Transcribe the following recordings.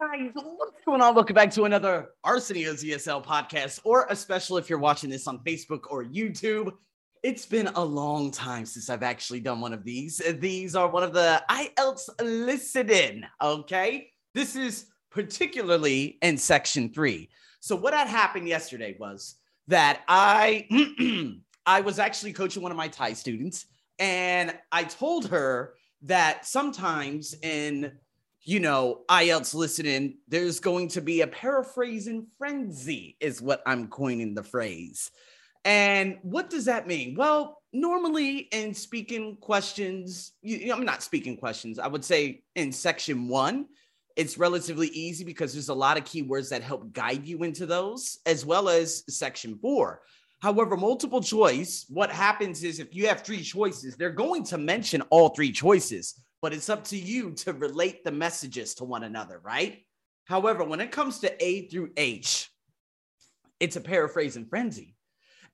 Guys, what's going on? Welcome back to another Arsenio's ESL podcast, or especially if you're watching this on Facebook or YouTube. It's been a long time since I've actually done one of these. These are one of the IELTS listening. Okay. This is particularly in section three. So, what had happened yesterday was that I I was actually coaching one of my Thai students, and I told her that sometimes in you know IELTS listening, there's going to be a paraphrasing frenzy, is what I'm coining the phrase. And what does that mean? Well, normally in speaking questions, you, I'm not speaking questions. I would say in section one, it's relatively easy because there's a lot of keywords that help guide you into those, as well as section four. However, multiple choice, what happens is if you have three choices, they're going to mention all three choices, but it's up to you to relate the messages to one another, right? However, when it comes to A through H, it's a paraphrasing frenzy.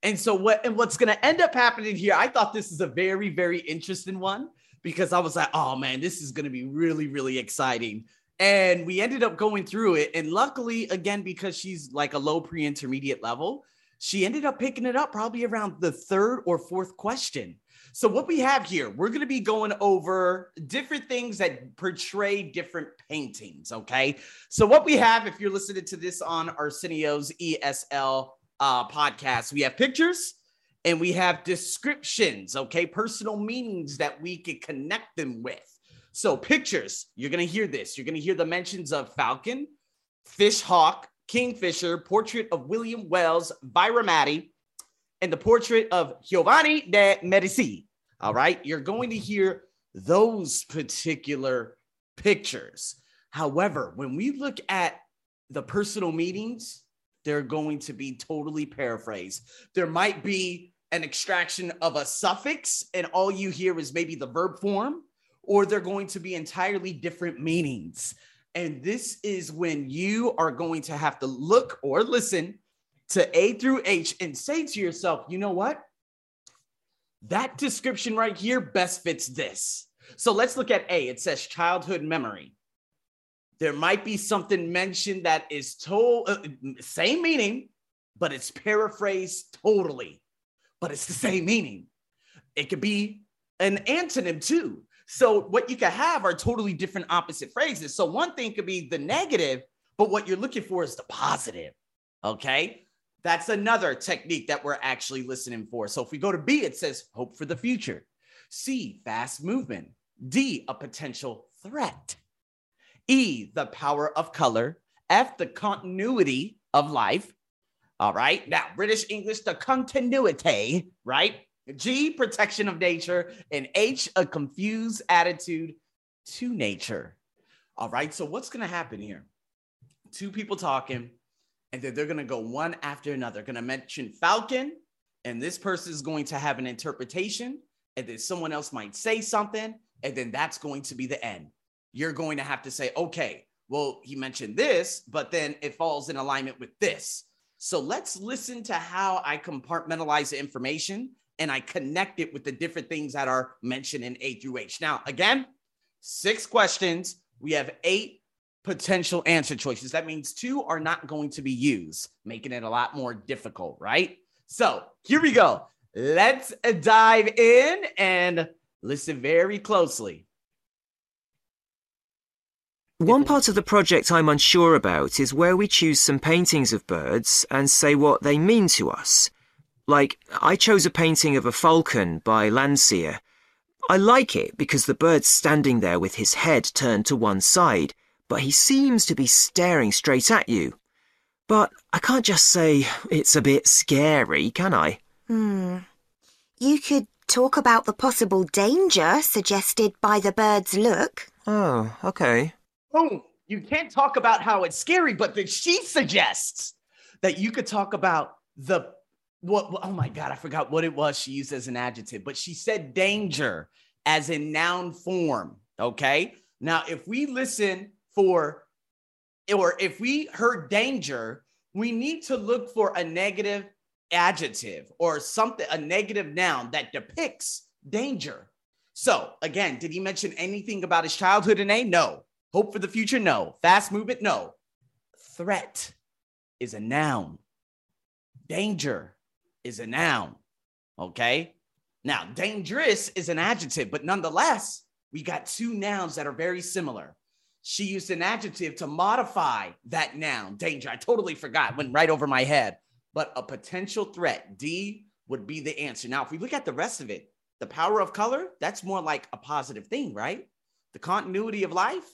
And so what and what's going to end up happening here, I thought this is a very very interesting one because I was like, "Oh man, this is going to be really really exciting." And we ended up going through it and luckily again because she's like a low pre-intermediate level, she ended up picking it up probably around the third or fourth question. So, what we have here, we're going to be going over different things that portray different paintings. Okay. So, what we have, if you're listening to this on Arsenio's ESL uh, podcast, we have pictures and we have descriptions. Okay. Personal meanings that we could connect them with. So, pictures, you're going to hear this. You're going to hear the mentions of falcon, fish hawk, Kingfisher, portrait of William Wells, Viramati, and the portrait of Giovanni de Medici. All right, you're going to hear those particular pictures. However, when we look at the personal meetings, they're going to be totally paraphrased. There might be an extraction of a suffix, and all you hear is maybe the verb form, or they're going to be entirely different meanings. And this is when you are going to have to look or listen to A through H and say to yourself, you know what? That description right here best fits this. So let's look at A. It says childhood memory. There might be something mentioned that is told, uh, same meaning, but it's paraphrased totally, but it's the same meaning. It could be an antonym too. So what you can have are totally different opposite phrases. So one thing could be the negative, but what you're looking for is the positive. Okay. That's another technique that we're actually listening for. So if we go to B, it says hope for the future. C, fast movement. D, a potential threat. E, the power of color. F, the continuity of life. All right. Now, British English, the continuity, right? G, protection of nature, and H, a confused attitude to nature. All right, so what's going to happen here? Two people talking, and then they're going to go one after another. Going to mention Falcon, and this person is going to have an interpretation, and then someone else might say something, and then that's going to be the end. You're going to have to say, okay, well, he mentioned this, but then it falls in alignment with this. So let's listen to how I compartmentalize the information and I connect it with the different things that are mentioned in A through H. Now, again, six questions. We have eight potential answer choices. That means two are not going to be used, making it a lot more difficult, right? So here we go. Let's dive in and listen very closely. One part of the project I'm unsure about is where we choose some paintings of birds and say what they mean to us. Like, I chose a painting of a falcon by Landseer. I like it because the bird's standing there with his head turned to one side, but he seems to be staring straight at you. But I can't just say it's a bit scary, can I? Hmm. You could talk about the possible danger suggested by the bird's look. Oh, okay. Oh, you can't talk about how it's scary, but that she suggests that you could talk about the what oh my god i forgot what it was she used as an adjective but she said danger as in noun form okay now if we listen for or if we heard danger we need to look for a negative adjective or something a negative noun that depicts danger so again did he mention anything about his childhood in a no Hope for the future? No. Fast movement? No. Threat is a noun. Danger is a noun. Okay. Now, dangerous is an adjective, but nonetheless, we got two nouns that are very similar. She used an adjective to modify that noun, danger. I totally forgot, went right over my head. But a potential threat, D would be the answer. Now, if we look at the rest of it, the power of color, that's more like a positive thing, right? The continuity of life,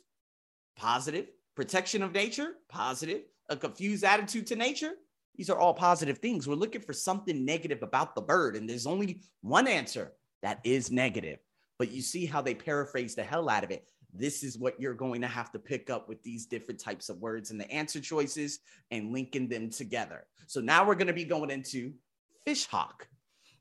positive. Protection of nature, positive. A confused attitude to nature, these are all positive things. We're looking for something negative about the bird, and there's only one answer that is negative. But you see how they paraphrase the hell out of it. This is what you're going to have to pick up with these different types of words and the answer choices and linking them together. So now we're going to be going into fish hawk.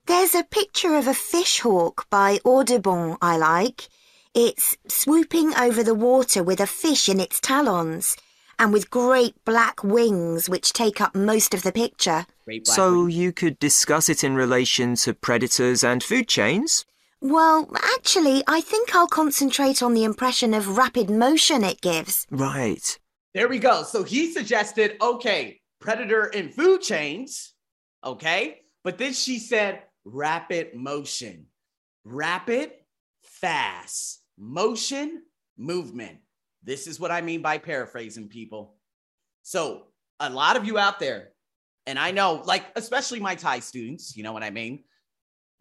There's a picture of a fish hawk by Audubon I like. It's swooping over the water with a fish in its talons and with great black wings which take up most of the picture. So wings. you could discuss it in relation to predators and food chains? Well, actually, I think I'll concentrate on the impression of rapid motion it gives. Right. There we go. So he suggested, okay, predator and food chains. Okay. But then she said rapid motion. Rapid, fast, motion, movement. This is what I mean by paraphrasing people. So, a lot of you out there, and I know, like, especially my Thai students, you know what I mean?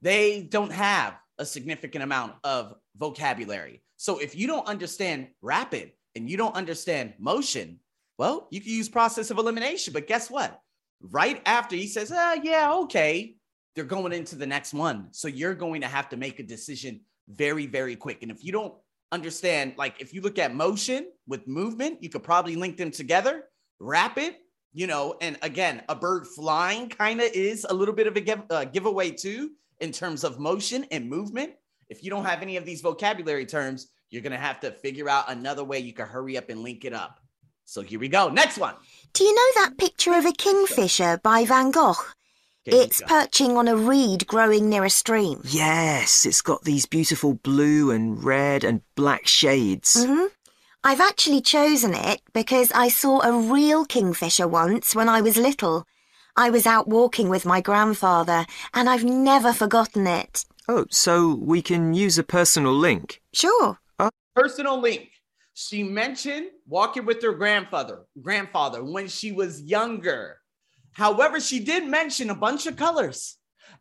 They don't have a significant amount of vocabulary. So, if you don't understand rapid and you don't understand motion, well, you can use process of elimination. But guess what? Right after he says, ah, yeah, okay, they're going into the next one. So, you're going to have to make a decision very, very quick. And if you don't understand like if you look at motion with movement, you could probably link them together. Rapid, you know, and again, a bird flying kind of is a little bit of a give, uh, giveaway too in terms of motion and movement. If you don't have any of these vocabulary terms, you're going to have to figure out another way you can hurry up and link it up. So here we go. Next one. Do you know that picture of a kingfisher by Van Gogh? It's perching on a reed growing near a stream. Yes, it's got these beautiful blue and red and black shades. Mm-hmm. I've actually chosen it because I saw a real kingfisher once when I was little. I was out walking with my grandfather and I've never forgotten it. Oh, so we can use a personal link? Sure. Uh, personal link. She mentioned walking with her grandfather, grandfather when she was younger. However, she did mention a bunch of colors,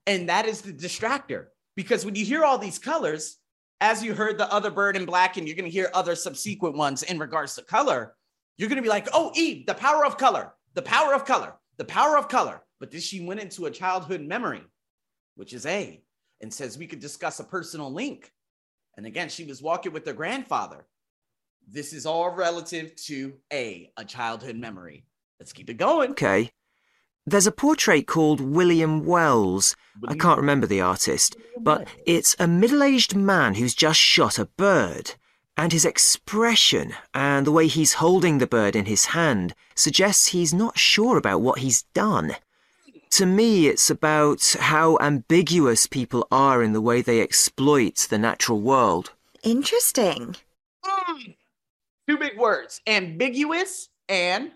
and that is the distractor. Because when you hear all these colors, as you heard the other bird in black, and you're going to hear other subsequent ones in regards to color, you're going to be like, oh, Eve, the power of color, the power of color, the power of color. But then she went into a childhood memory, which is A, and says we could discuss a personal link. And again, she was walking with her grandfather. This is all relative to A, a childhood memory. Let's keep it going. Okay. There's a portrait called William Wells. I can't remember the artist, but it's a middle aged man who's just shot a bird. And his expression and the way he's holding the bird in his hand suggests he's not sure about what he's done. To me, it's about how ambiguous people are in the way they exploit the natural world. Interesting. Mm. Two big words ambiguous and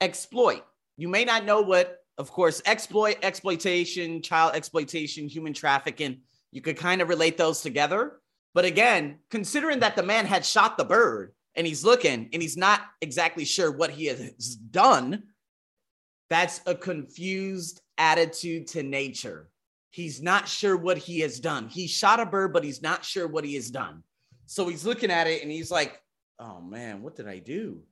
exploit. You may not know what, of course, exploit, exploitation, child exploitation, human trafficking, you could kind of relate those together. But again, considering that the man had shot the bird and he's looking and he's not exactly sure what he has done, that's a confused attitude to nature. He's not sure what he has done. He shot a bird, but he's not sure what he has done. So he's looking at it and he's like, oh man, what did I do?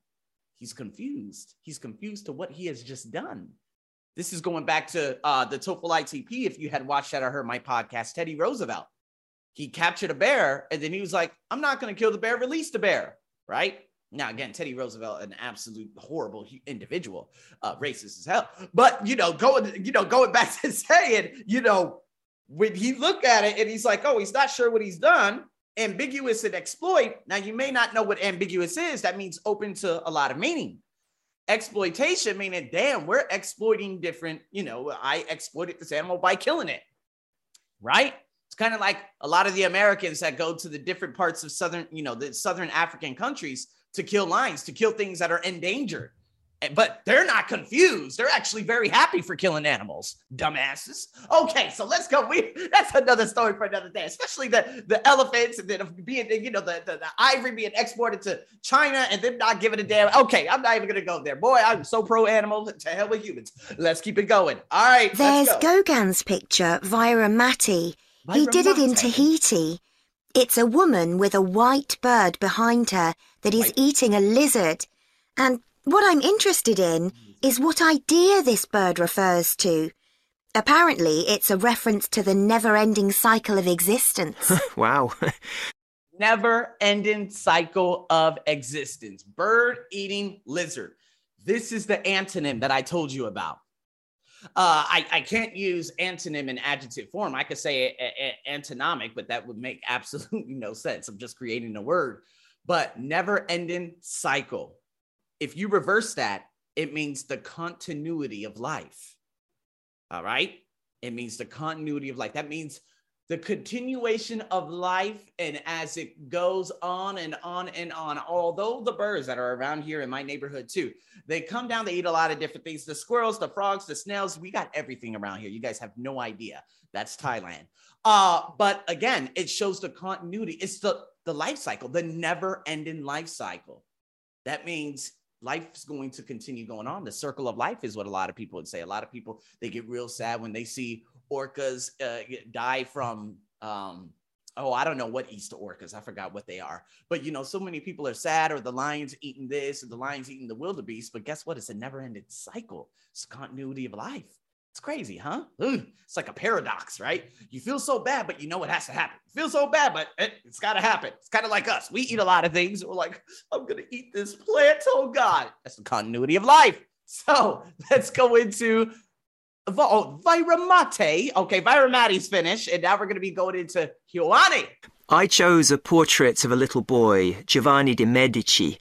He's confused. He's confused to what he has just done. This is going back to uh, the TOEFL ITP. If you had watched that or heard my podcast, Teddy Roosevelt, he captured a bear and then he was like, I'm not going to kill the bear, release the bear. Right. Now, again, Teddy Roosevelt, an absolute horrible individual, uh, racist as hell. But, you know, going, you know, going back to saying, you know, when he looked at it and he's like, oh, he's not sure what he's done ambiguous and exploit. Now, you may not know what ambiguous is. That means open to a lot of meaning. Exploitation meaning, damn, we're exploiting different, you know, I exploited this animal by killing it. Right? It's kind of like a lot of the Americans that go to the different parts of southern, you know, the southern African countries to kill lions, to kill things that are endangered. Eh, but they're not confused. They're actually very happy for killing animals, dumbasses. Okay, so let's go. We that's another story for another day, especially the, the elephants and then being, you know, the, the, the ivory being exported to China and them not giving a damn. Okay, I'm not even gonna go there. Boy, I'm so pro animals. To hell with humans. Let's keep it going. All right. There's go. Gauguin's picture, Vairumati. He did it in Tahiti. It's a woman with a white bird behind her that is White. eating a lizard. And what I'm interested in is what idea this bird refers to. Apparently, it's a reference to the never ending cycle of existence. wow. never ending cycle of existence. Bird eating lizard. This is the antonym that I told you about. Uh, I, I can't use antonym in adjective form. I could say a- a- antonymic, but that would make absolutely no sense. I'm just creating a word. But never ending cycle. If you reverse that, it means the continuity of life. All right. It means the continuity of life. That means the continuation of life and as it goes on and on and on although the birds that are around here in my neighborhood too they come down they eat a lot of different things the squirrels the frogs the snails we got everything around here you guys have no idea that's thailand uh but again it shows the continuity it's the the life cycle the never ending life cycle that means life's going to continue going on. The circle of life is what a lot of people would say. A lot of people they get real sad when they see orcas uh, die from um oh i don't know what eats the orcas. I forgot what they are. But you know so many people are sad or the lions eating this or the lions eating the wildebeest but guess what? It's a never-ending cycle. It's continuity of life it's crazy huh Ugh. it's like a paradox right you feel so bad but you know it has to happen you feel so bad but it, it's got to happen it's kind of like us we eat a lot of things we're like i'm gonna eat this plant oh god that's the continuity of life so let's go into oh, Viramate. Okay, Viramate's finished, and now we're going to be going into Hioane. I chose a portrait of a little boy, Giovanni de Medici.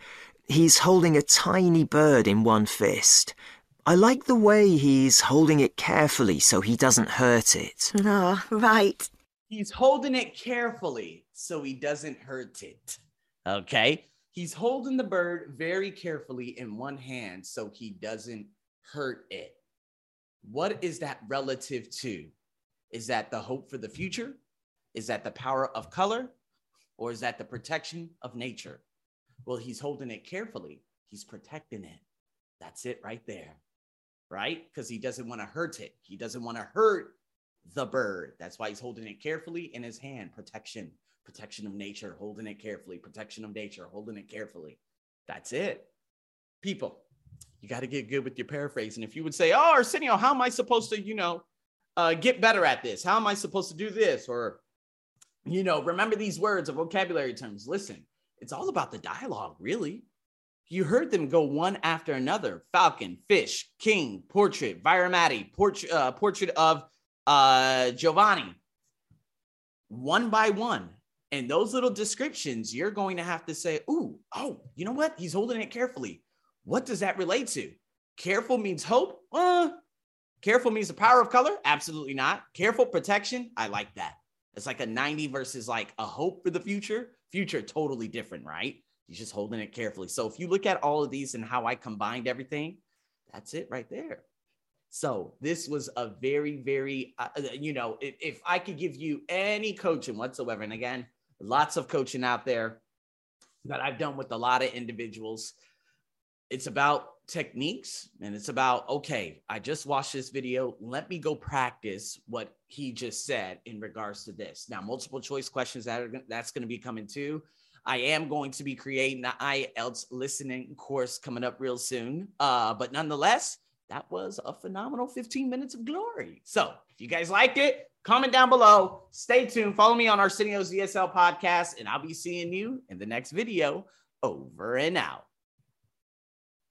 He's holding a tiny bird in one fist. I like the way he's holding it carefully so he doesn't hurt it. oh, right. He's holding it carefully so he doesn't hurt it. Okay, he's holding the bird very carefully in one hand so he doesn't hurt it. What is that relative to? Is that the hope for the future? Is that the power of color? Or is that the protection of nature? Well, he's holding it carefully. He's protecting it. That's it right there. Right? Because he doesn't want to hurt it. He doesn't want to hurt the bird. That's why he's holding it carefully in his hand. Protection, protection of nature, holding it carefully, protection of nature, holding it carefully. That's it. People, you got to get good with your paraphrasing. If you would say, Oh, Arsenio, how am I supposed to, you know, uh, get better at this? How am I supposed to do this? Or, you know, remember these words or vocabulary terms. Listen, it's all about the dialogue, really. You heard them go one after another Falcon, Fish, King, Portrait, Viramati, portrait, uh, portrait of uh, Giovanni, one by one. And those little descriptions, you're going to have to say, Ooh, oh, you know what? He's holding it carefully. What does that relate to? Careful means hope. Uh, careful means the power of color. Absolutely not. Careful protection. I like that. It's like a 90 versus like a hope for the future. Future, totally different, right? He's just holding it carefully. So if you look at all of these and how I combined everything, that's it right there. So this was a very, very, uh, you know, if, if I could give you any coaching whatsoever, and again, lots of coaching out there that I've done with a lot of individuals. It's about techniques and it's about, okay, I just watched this video. Let me go practice what he just said in regards to this. Now, multiple choice questions that are that's going to be coming too. I am going to be creating the IELTS listening course coming up real soon. Uh, but nonetheless, that was a phenomenal 15 minutes of glory. So if you guys liked it, comment down below. Stay tuned. Follow me on Arsenio's ESL podcast, and I'll be seeing you in the next video. Over and out.